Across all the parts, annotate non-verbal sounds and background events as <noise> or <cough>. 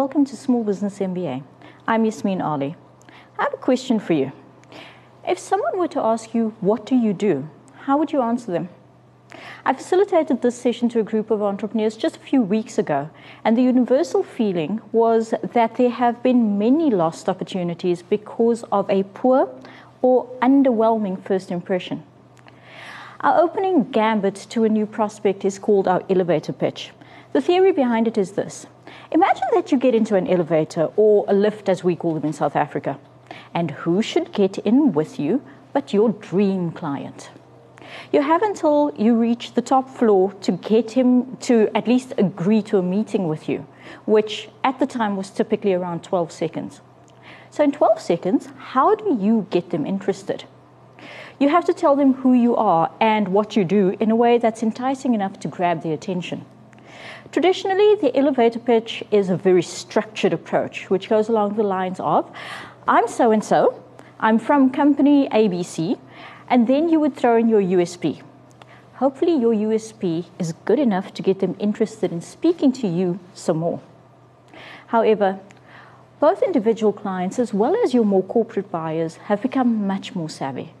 welcome to Small Business MBA. I'm Yasmin Ali. I have a question for you. If someone were to ask you, What do you do? how would you answer them? I facilitated this session to a group of entrepreneurs just a few weeks ago, and the universal feeling was that there have been many lost opportunities because of a poor or underwhelming first impression. Our opening gambit to a new prospect is called our elevator pitch. The theory behind it is this Imagine that you get into an elevator or a lift, as we call them in South Africa, and who should get in with you but your dream client? You have until you reach the top floor to get him to at least agree to a meeting with you, which at the time was typically around 12 seconds. So, in 12 seconds, how do you get them interested? You have to tell them who you are and what you do in a way that's enticing enough to grab their attention. Traditionally, the elevator pitch is a very structured approach, which goes along the lines of I'm so and so, I'm from company ABC, and then you would throw in your USP. Hopefully, your USP is good enough to get them interested in speaking to you some more. However, both individual clients as well as your more corporate buyers have become much more savvy.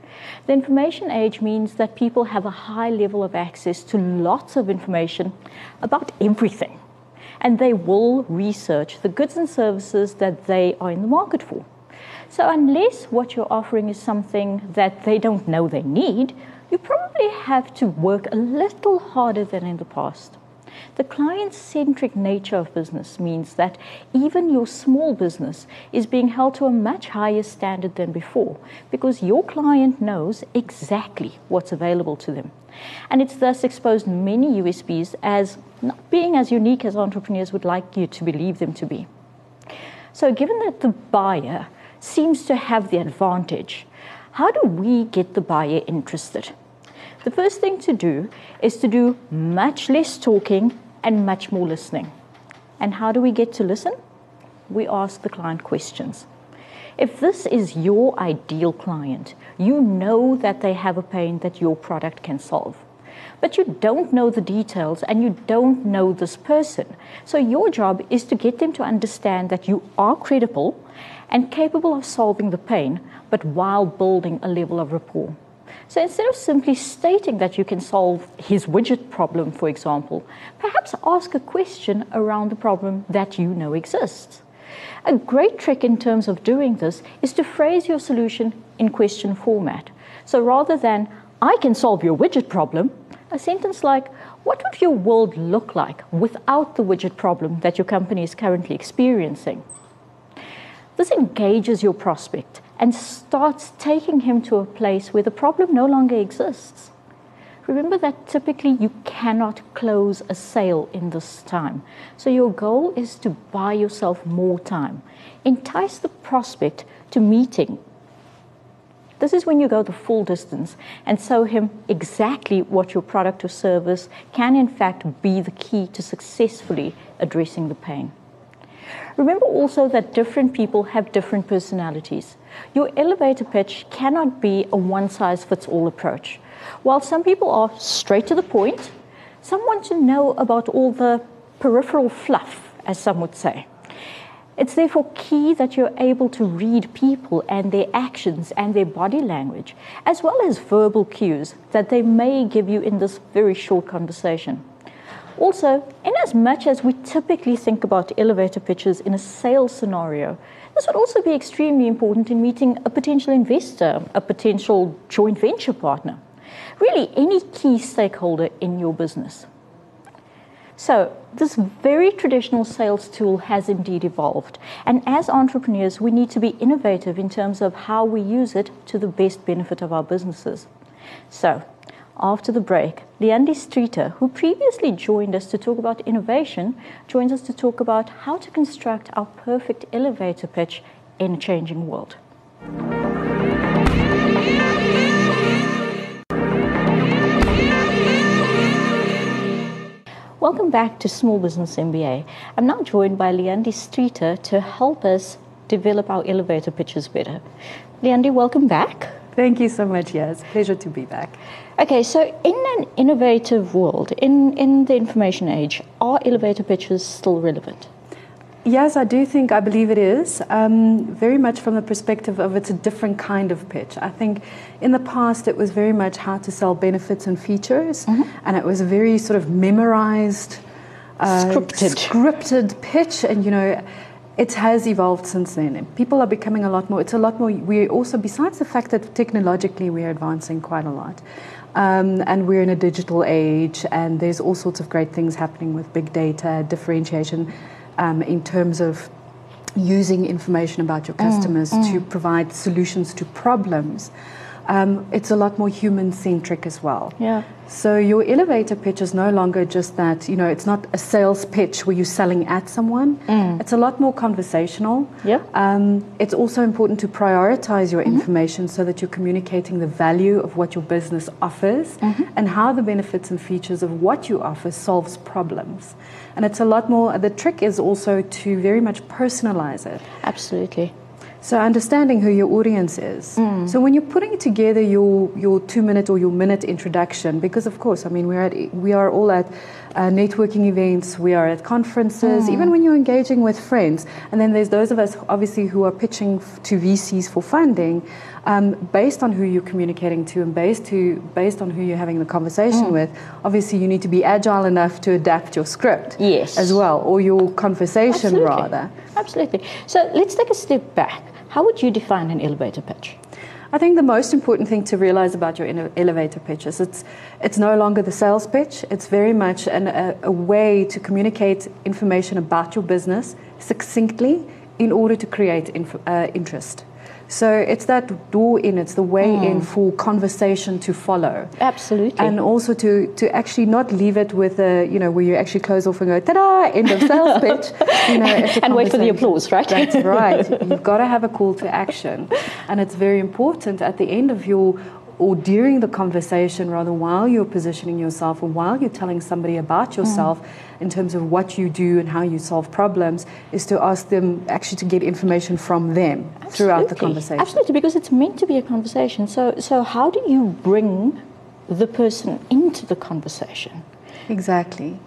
The information age means that people have a high level of access to lots of information about everything, and they will research the goods and services that they are in the market for. So, unless what you're offering is something that they don't know they need, you probably have to work a little harder than in the past. The client centric nature of business means that even your small business is being held to a much higher standard than before because your client knows exactly what's available to them. And it's thus exposed many USPs as not being as unique as entrepreneurs would like you to believe them to be. So, given that the buyer seems to have the advantage, how do we get the buyer interested? The first thing to do is to do much less talking and much more listening. And how do we get to listen? We ask the client questions. If this is your ideal client, you know that they have a pain that your product can solve. But you don't know the details and you don't know this person. So your job is to get them to understand that you are credible and capable of solving the pain, but while building a level of rapport. So instead of simply stating that you can solve his widget problem, for example, perhaps ask a question around the problem that you know exists. A great trick in terms of doing this is to phrase your solution in question format. So rather than, I can solve your widget problem, a sentence like, What would your world look like without the widget problem that your company is currently experiencing? This engages your prospect and starts taking him to a place where the problem no longer exists. Remember that typically you cannot close a sale in this time. So your goal is to buy yourself more time. Entice the prospect to meeting. This is when you go the full distance and show him exactly what your product or service can, in fact, be the key to successfully addressing the pain. Remember also that different people have different personalities. Your elevator pitch cannot be a one size fits all approach. While some people are straight to the point, some want to know about all the peripheral fluff, as some would say. It's therefore key that you're able to read people and their actions and their body language, as well as verbal cues that they may give you in this very short conversation. Also, in as much as we typically think about elevator pitches in a sales scenario, this would also be extremely important in meeting a potential investor, a potential joint venture partner, really any key stakeholder in your business. So, this very traditional sales tool has indeed evolved, and as entrepreneurs, we need to be innovative in terms of how we use it to the best benefit of our businesses. So, after the break, Leandy Streeter, who previously joined us to talk about innovation, joins us to talk about how to construct our perfect elevator pitch in a changing world. Welcome back to Small Business MBA. I'm now joined by Leandy Streeter to help us develop our elevator pitches better. Leandy, welcome back. Thank you so much. Yes, pleasure to be back. Okay, so in an innovative world, in, in the information age, are elevator pitches still relevant? Yes, I do think, I believe it is. Um, very much from the perspective of it's a different kind of pitch. I think in the past it was very much how to sell benefits and features, mm-hmm. and it was a very sort of memorized, uh, scripted. scripted pitch. And, you know, it has evolved since then. People are becoming a lot more, it's a lot more, we also, besides the fact that technologically we are advancing quite a lot, um, and we're in a digital age, and there's all sorts of great things happening with big data, differentiation um, in terms of using information about your mm, customers mm, mm. to provide solutions to problems. Um, it's a lot more human centric as well. Yeah. So your elevator pitch is no longer just that, you know, it's not a sales pitch where you're selling at someone. Mm. It's a lot more conversational. Yeah. Um, it's also important to prioritize your mm-hmm. information so that you're communicating the value of what your business offers mm-hmm. and how the benefits and features of what you offer solves problems. And it's a lot more, the trick is also to very much personalize it. Absolutely. So understanding who your audience is. Mm. So when you're putting together your your two minute or your minute introduction, because of course, I mean we're at we are all at uh, networking events, we are at conferences, mm. even when you're engaging with friends, and then there's those of us obviously who are pitching f- to VCs for funding um, based on who you're communicating to and based, to, based on who you're having the conversation mm. with, obviously you need to be agile enough to adapt your script yes. as well, or your conversation Absolutely. rather. Absolutely. So let's take a step back. How would you define an elevator pitch? I think the most important thing to realize about your elevator pitch is it's, it's no longer the sales pitch. It's very much an, a, a way to communicate information about your business succinctly in order to create inf- uh, interest. So it's that door in, it's the way mm. in for conversation to follow. Absolutely. And also to, to actually not leave it with a, you know, where you actually close off and go, ta-da, end of sales pitch. You know, <laughs> and wait for the applause, right? That's <laughs> right. You've got to have a call to action. And it's very important at the end of your or during the conversation, rather, while you're positioning yourself or while you're telling somebody about yourself mm. in terms of what you do and how you solve problems, is to ask them actually to get information from them Absolutely. throughout the conversation. Absolutely, because it's meant to be a conversation. So, so how do you bring the person into the conversation? Exactly.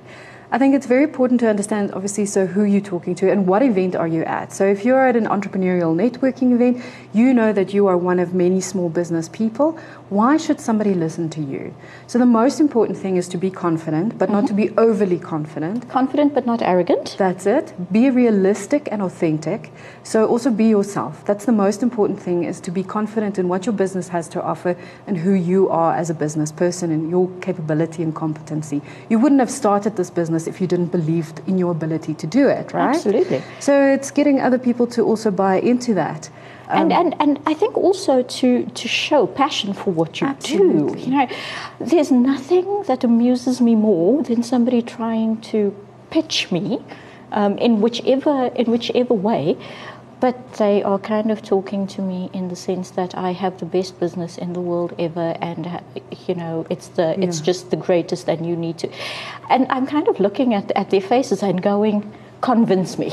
I think it's very important to understand, obviously, so who you're talking to and what event are you at. So if you're at an entrepreneurial networking event, you know that you are one of many small business people. Why should somebody listen to you? So the most important thing is to be confident, but mm-hmm. not to be overly confident. Confident, but not arrogant. That's it. Be realistic and authentic. So also be yourself. That's the most important thing is to be confident in what your business has to offer and who you are as a business person and your capability and competency. You wouldn't have started this business if you didn't believe in your ability to do it, right? Absolutely. So it's getting other people to also buy into that. Um, and, and, and I think also to, to show passion for what you absolutely. do. You know, there's nothing that amuses me more than somebody trying to pitch me um, in whichever in whichever way, but they are kind of talking to me in the sense that I have the best business in the world ever, and you know it's the yeah. it's just the greatest, and you need to. And I'm kind of looking at at their faces and going, convince me.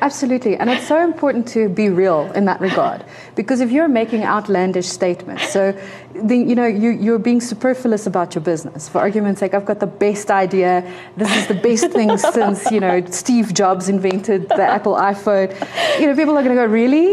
Absolutely, and it's so important to be real in that regard because if you're making outlandish statements, so the, you know you, you're being superfluous about your business. For argument's sake, I've got the best idea. This is the best thing <laughs> since you know Steve Jobs invented the <laughs> Apple iPhone. You know, people are going to go, really?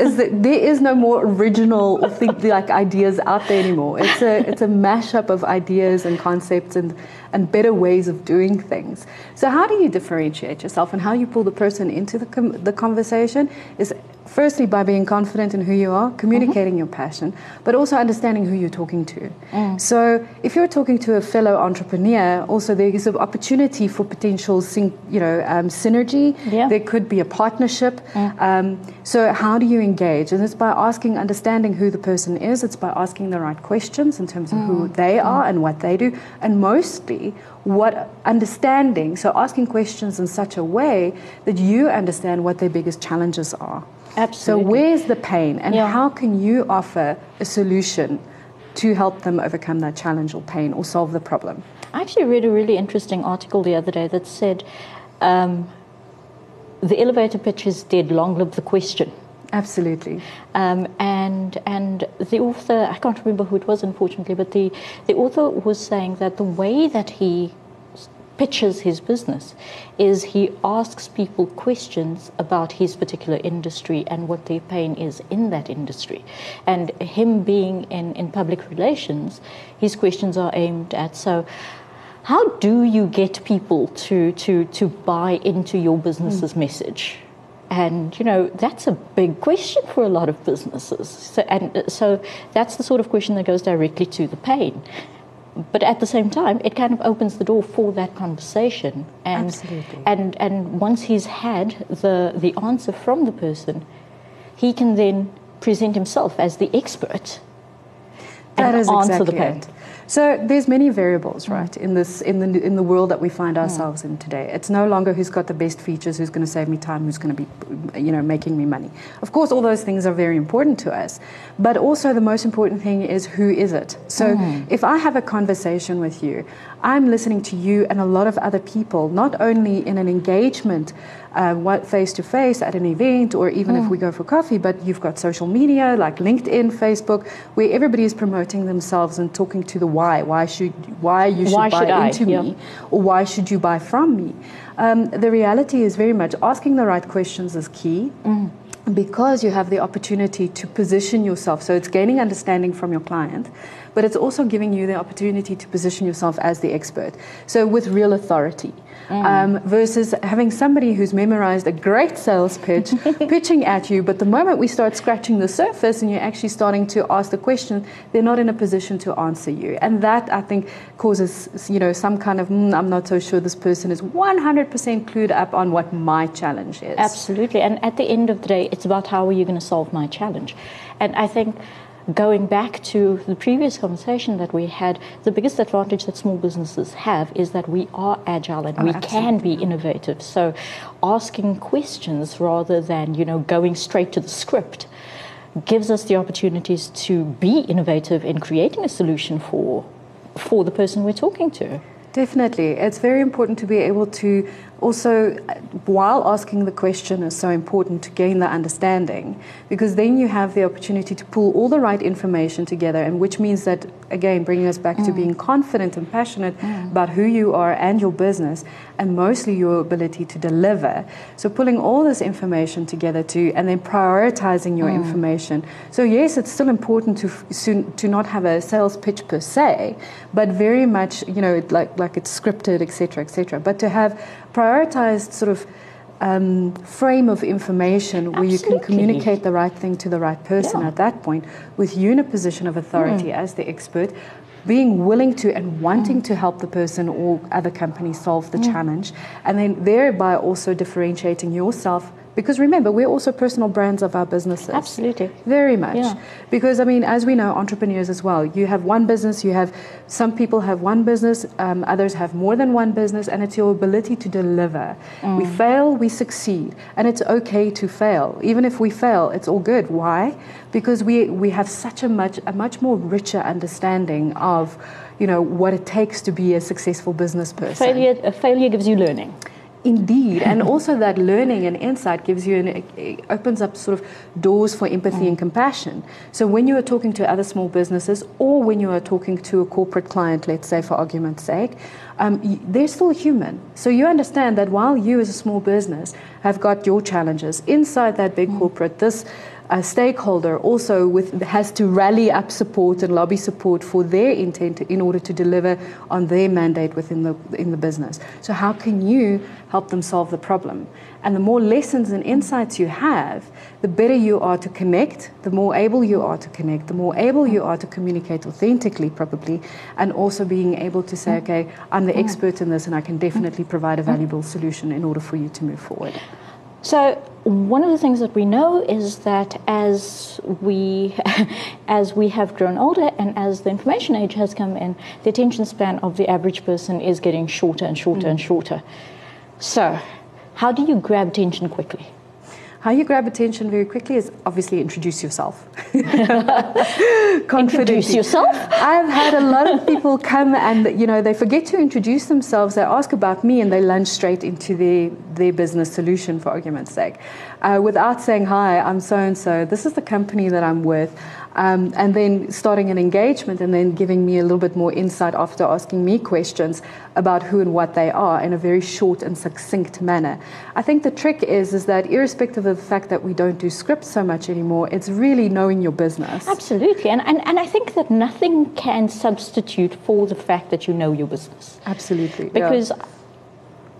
Is that there is no more original or think like ideas out there anymore? It's a it's a mashup of ideas and concepts and and better ways of doing things. So, how do you differentiate yourself and how you pull the person into the, com- the conversation is firstly by being confident in who you are, communicating mm-hmm. your passion, but also understanding who you're talking to. Mm. So if you're talking to a fellow entrepreneur, also there is an opportunity for potential, you know, um, synergy. Yeah. There could be a partnership. Mm. Um, so how do you engage? And it's by asking, understanding who the person is. It's by asking the right questions in terms of mm. who they mm. are and what they do, and mostly what understanding. So asking questions in such a way that you understand what their biggest challenges are. Absolutely. So where's the pain and yeah. how can you offer a solution to help them overcome that challenge or pain or solve the problem? I actually read a really interesting article the other day that said um, the elevator pitch is dead, long live the question. Absolutely. Um, and and the author, I can't remember who it was, unfortunately, but the, the author was saying that the way that he pitches his business is he asks people questions about his particular industry and what their pain is in that industry. And him being in, in public relations, his questions are aimed at so how do you get people to, to, to buy into your business's mm. message? And you know that's a big question for a lot of businesses. So, and uh, so that's the sort of question that goes directly to the pain but at the same time, it kind of opens the door for that conversation. And, Absolutely. And, and once he's had the, the answer from the person, he can then present himself as the expert that and is answer exactly the pain. It. So there's many variables, right, in this in the in the world that we find ourselves in today. It's no longer who's got the best features, who's going to save me time, who's going to be, you know, making me money. Of course, all those things are very important to us, but also the most important thing is who is it. So mm. if I have a conversation with you, I'm listening to you and a lot of other people, not only in an engagement face to face at an event or even mm. if we go for coffee, but you've got social media like LinkedIn, Facebook, where everybody is promoting themselves and talking to the why. Why should why you should why buy should into yeah. me, or why should you buy from me? Um, the reality is very much asking the right questions is key. Mm because you have the opportunity to position yourself. So it's gaining understanding from your client, but it's also giving you the opportunity to position yourself as the expert. So with real authority. Mm. Um, versus having somebody who's memorized a great sales pitch <laughs> pitching at you, but the moment we start scratching the surface and you're actually starting to ask the question, they're not in a position to answer you. And that, I think, causes you know some kind of, mm, I'm not so sure this person is 100% clued up on what my challenge is. Absolutely. And at the end of the day, it's about how are you going to solve my challenge. And I think going back to the previous conversation that we had, the biggest advantage that small businesses have is that we are agile and oh, we absolutely. can be innovative. So asking questions rather than, you know, going straight to the script gives us the opportunities to be innovative in creating a solution for for the person we're talking to. Definitely. It's very important to be able to also, while asking the question, is so important to gain the understanding because then you have the opportunity to pull all the right information together, and which means that, again, bringing us back mm. to being confident and passionate mm. about who you are and your business, and mostly your ability to deliver. So, pulling all this information together to, and then prioritizing your mm. information. So, yes, it's still important to, to not have a sales pitch per se, but very much, you know, like, like it's scripted, etc., etc., but to have prioritized sort of um, frame of information where you can communicate the right thing to the right person yeah. at that point, with you in a position of authority mm. as the expert, being willing to and wanting mm. to help the person or other company solve the mm. challenge, and then thereby also differentiating yourself because remember, we're also personal brands of our businesses. Absolutely. Very much. Yeah. Because, I mean, as we know, entrepreneurs as well, you have one business, you have some people have one business, um, others have more than one business, and it's your ability to deliver. Mm. We fail, we succeed, and it's okay to fail. Even if we fail, it's all good. Why? Because we, we have such a much, a much more richer understanding of you know what it takes to be a successful business person. Failure, failure gives you learning. Indeed, and also that learning and insight gives you an, opens up sort of doors for empathy mm. and compassion. So when you are talking to other small businesses, or when you are talking to a corporate client, let's say for argument's sake, um, they're still human. So you understand that while you as a small business have got your challenges inside that big mm. corporate, this a stakeholder also with, has to rally up support and lobby support for their intent in order to deliver on their mandate within the, in the business. So, how can you help them solve the problem? And the more lessons and insights you have, the better you are to connect, the more able you are to connect, the more able you are to communicate authentically, probably, and also being able to say, okay, I'm the expert in this and I can definitely provide a valuable solution in order for you to move forward. So one of the things that we know is that as we <laughs> as we have grown older and as the information age has come in, the attention span of the average person is getting shorter and shorter mm. and shorter. So, how do you grab attention quickly? How you grab attention very quickly is obviously introduce yourself. <laughs> introduce yourself? I've had a lot of people come and you know they forget to introduce themselves. They ask about me and they lunge straight into their their business solution for argument's sake, uh, without saying hi. I'm so and so. This is the company that I'm with. Um, and then starting an engagement and then giving me a little bit more insight after asking me questions about who and what they are in a very short and succinct manner. I think the trick is is that irrespective of the fact that we don't do scripts so much anymore, it's really knowing your business. Absolutely. And, and, and I think that nothing can substitute for the fact that you know your business. Absolutely. Because yeah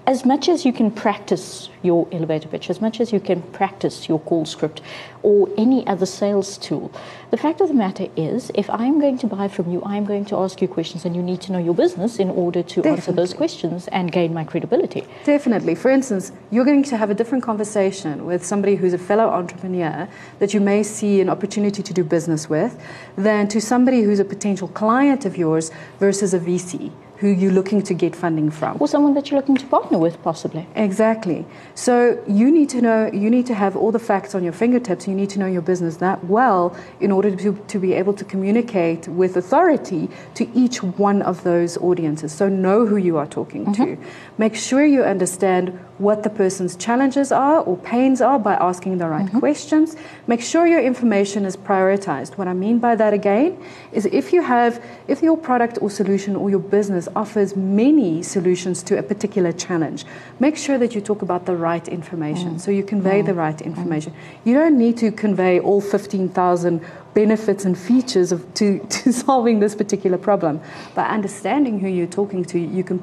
as much as you can practice your elevator pitch, as much as you can practice your call script or any other sales tool, the fact of the matter is, if I'm going to buy from you, I'm going to ask you questions, and you need to know your business in order to Definitely. answer those questions and gain my credibility. Definitely. For instance, you're going to have a different conversation with somebody who's a fellow entrepreneur that you may see an opportunity to do business with than to somebody who's a potential client of yours versus a VC who you're looking to get funding from. Or someone that you're looking to partner with, possibly. Exactly. So you need to know, you need to have all the facts on your fingertips. You need to know your business that well in order to, to be able to communicate with authority to each one of those audiences. So know who you are talking mm-hmm. to. Make sure you understand what the person's challenges are or pains are by asking the right mm-hmm. questions. Make sure your information is prioritized. What I mean by that again is if you have, if your product or solution or your business offers many solutions to a particular challenge, make sure that you talk about the right information mm. so you convey mm. the right information. Mm. You don't need to convey all 15,000 benefits and features of, to, <laughs> to solving this particular problem. By understanding who you're talking to, you can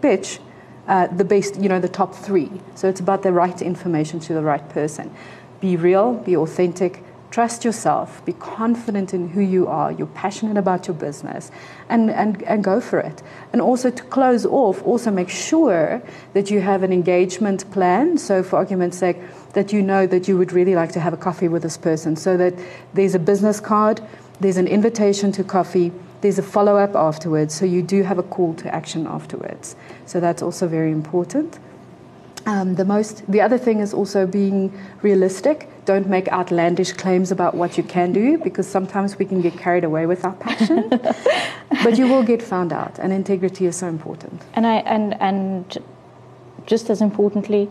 pitch uh, the best, you know, the top three. So it's about the right information to the right person. Be real, be authentic, trust yourself, be confident in who you are, you're passionate about your business, and, and, and go for it. And also to close off, also make sure that you have an engagement plan. So, for argument's sake, that you know that you would really like to have a coffee with this person, so that there's a business card, there's an invitation to coffee, there's a follow up afterwards, so you do have a call to action afterwards. So that's also very important. Um, the most, the other thing is also being realistic. Don't make outlandish claims about what you can do because sometimes we can get carried away with our passion. <laughs> but you will get found out, and integrity is so important. And I and and just as importantly,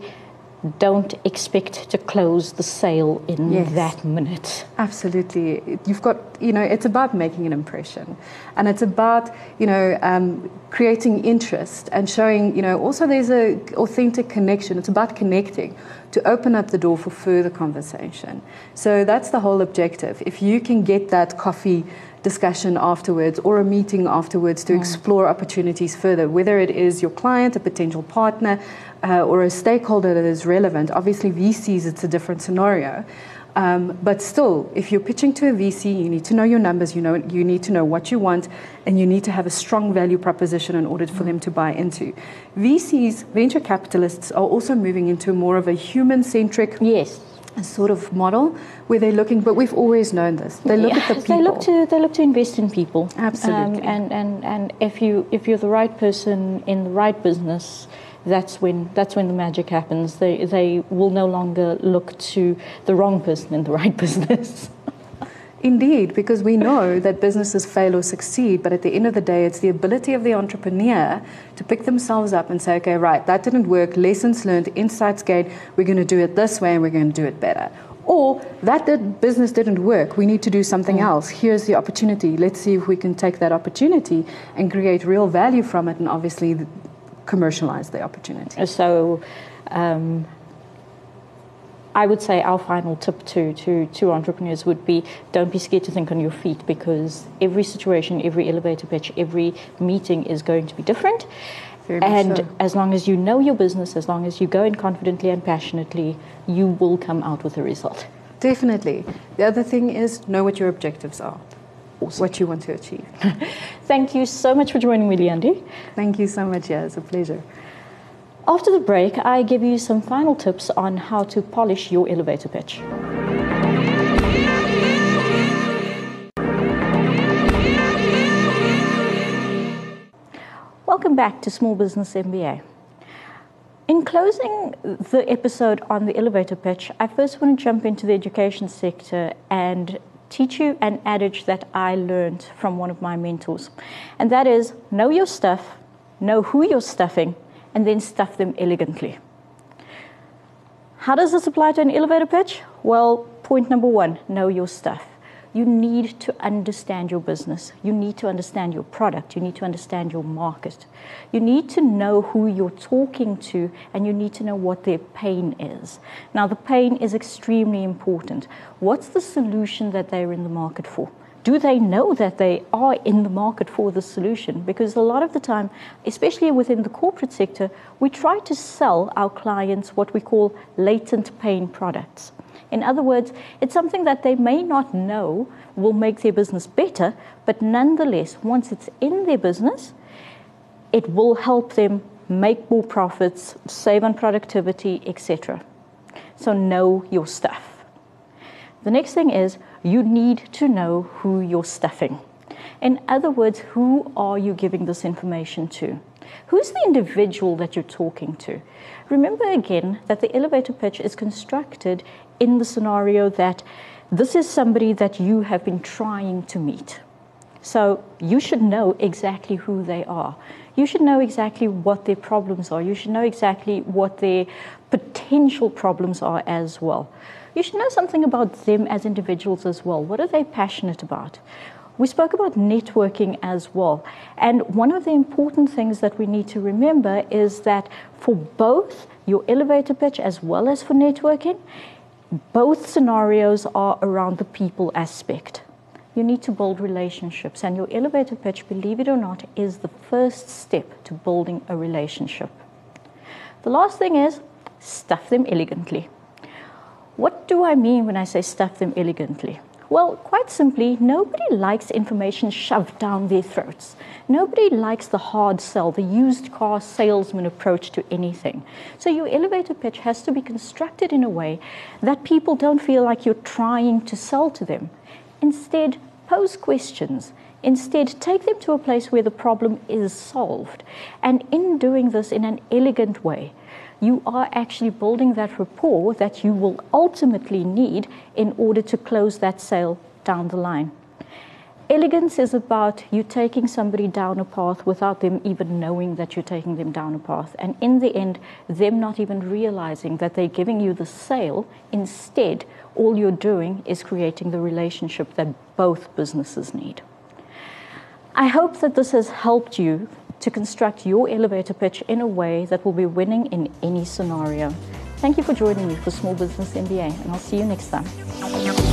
don't expect to close the sale in yes. that minute. Absolutely. You've got, you know, it's about making an impression. And it's about, you know, um, creating interest and showing, you know, also there's a authentic connection. It's about connecting to open up the door for further conversation. So that's the whole objective. If you can get that coffee discussion afterwards or a meeting afterwards to mm. explore opportunities further, whether it is your client, a potential partner, uh, or a stakeholder that is relevant. Obviously, VCs, it's a different scenario. Um, but still, if you're pitching to a VC, you need to know your numbers, you, know, you need to know what you want, and you need to have a strong value proposition in order for them to buy into. VCs, venture capitalists, are also moving into more of a human centric yes sort of model where they're looking, but we've always known this. They look yeah, at the people. They look to they look to invest in people. Absolutely. Um, and and and if you if you're the right person in the right business, that's when that's when the magic happens. They they will no longer look to the wrong person in the <laughs> right business. Indeed, because we know that businesses fail or succeed, but at the end of the day, it's the ability of the entrepreneur to pick themselves up and say, okay, right, that didn't work, lessons learned, insights gained, we're going to do it this way and we're going to do it better. Or that did, business didn't work, we need to do something mm. else. Here's the opportunity. Let's see if we can take that opportunity and create real value from it and obviously commercialize the opportunity. So, um, I would say our final tip to, to, to entrepreneurs would be don't be scared to think on your feet because every situation, every elevator pitch, every meeting is going to be different. Very and so. as long as you know your business, as long as you go in confidently and passionately, you will come out with a result. Definitely. The other thing is know what your objectives are. Awesome. What you want to achieve. <laughs> Thank you so much for joining me, Leandi. Thank you so much. Yeah, it's a pleasure. After the break, I give you some final tips on how to polish your elevator pitch. Welcome back to Small Business MBA. In closing the episode on the elevator pitch, I first want to jump into the education sector and teach you an adage that I learned from one of my mentors. And that is know your stuff, know who you're stuffing, and then stuff them elegantly. How does this apply to an elevator pitch? Well, point number one know your stuff. You need to understand your business. You need to understand your product. You need to understand your market. You need to know who you're talking to and you need to know what their pain is. Now, the pain is extremely important. What's the solution that they're in the market for? do they know that they are in the market for the solution? Because a lot of the time, especially within the corporate sector, we try to sell our clients what we call latent pain products. In other words, it's something that they may not know will make their business better, but nonetheless, once it's in their business, it will help them make more profits, save on productivity, etc. So know your stuff. The next thing is you need to know who you're stuffing. In other words, who are you giving this information to? Who's the individual that you're talking to? Remember again that the elevator pitch is constructed in the scenario that this is somebody that you have been trying to meet. So you should know exactly who they are. You should know exactly what their problems are. You should know exactly what their potential problems are as well. You should know something about them as individuals as well. What are they passionate about? We spoke about networking as well. And one of the important things that we need to remember is that for both your elevator pitch as well as for networking, both scenarios are around the people aspect. You need to build relationships, and your elevator pitch, believe it or not, is the first step to building a relationship. The last thing is stuff them elegantly. What do I mean when I say stuff them elegantly? Well, quite simply, nobody likes information shoved down their throats. Nobody likes the hard sell, the used car salesman approach to anything. So your elevator pitch has to be constructed in a way that people don't feel like you're trying to sell to them. Instead, pose questions. Instead, take them to a place where the problem is solved. And in doing this in an elegant way, you are actually building that rapport that you will ultimately need in order to close that sale down the line. Elegance is about you taking somebody down a path without them even knowing that you're taking them down a path. And in the end, them not even realizing that they're giving you the sale. Instead, all you're doing is creating the relationship that both businesses need. I hope that this has helped you to construct your elevator pitch in a way that will be winning in any scenario. Thank you for joining me for Small Business MBA, and I'll see you next time.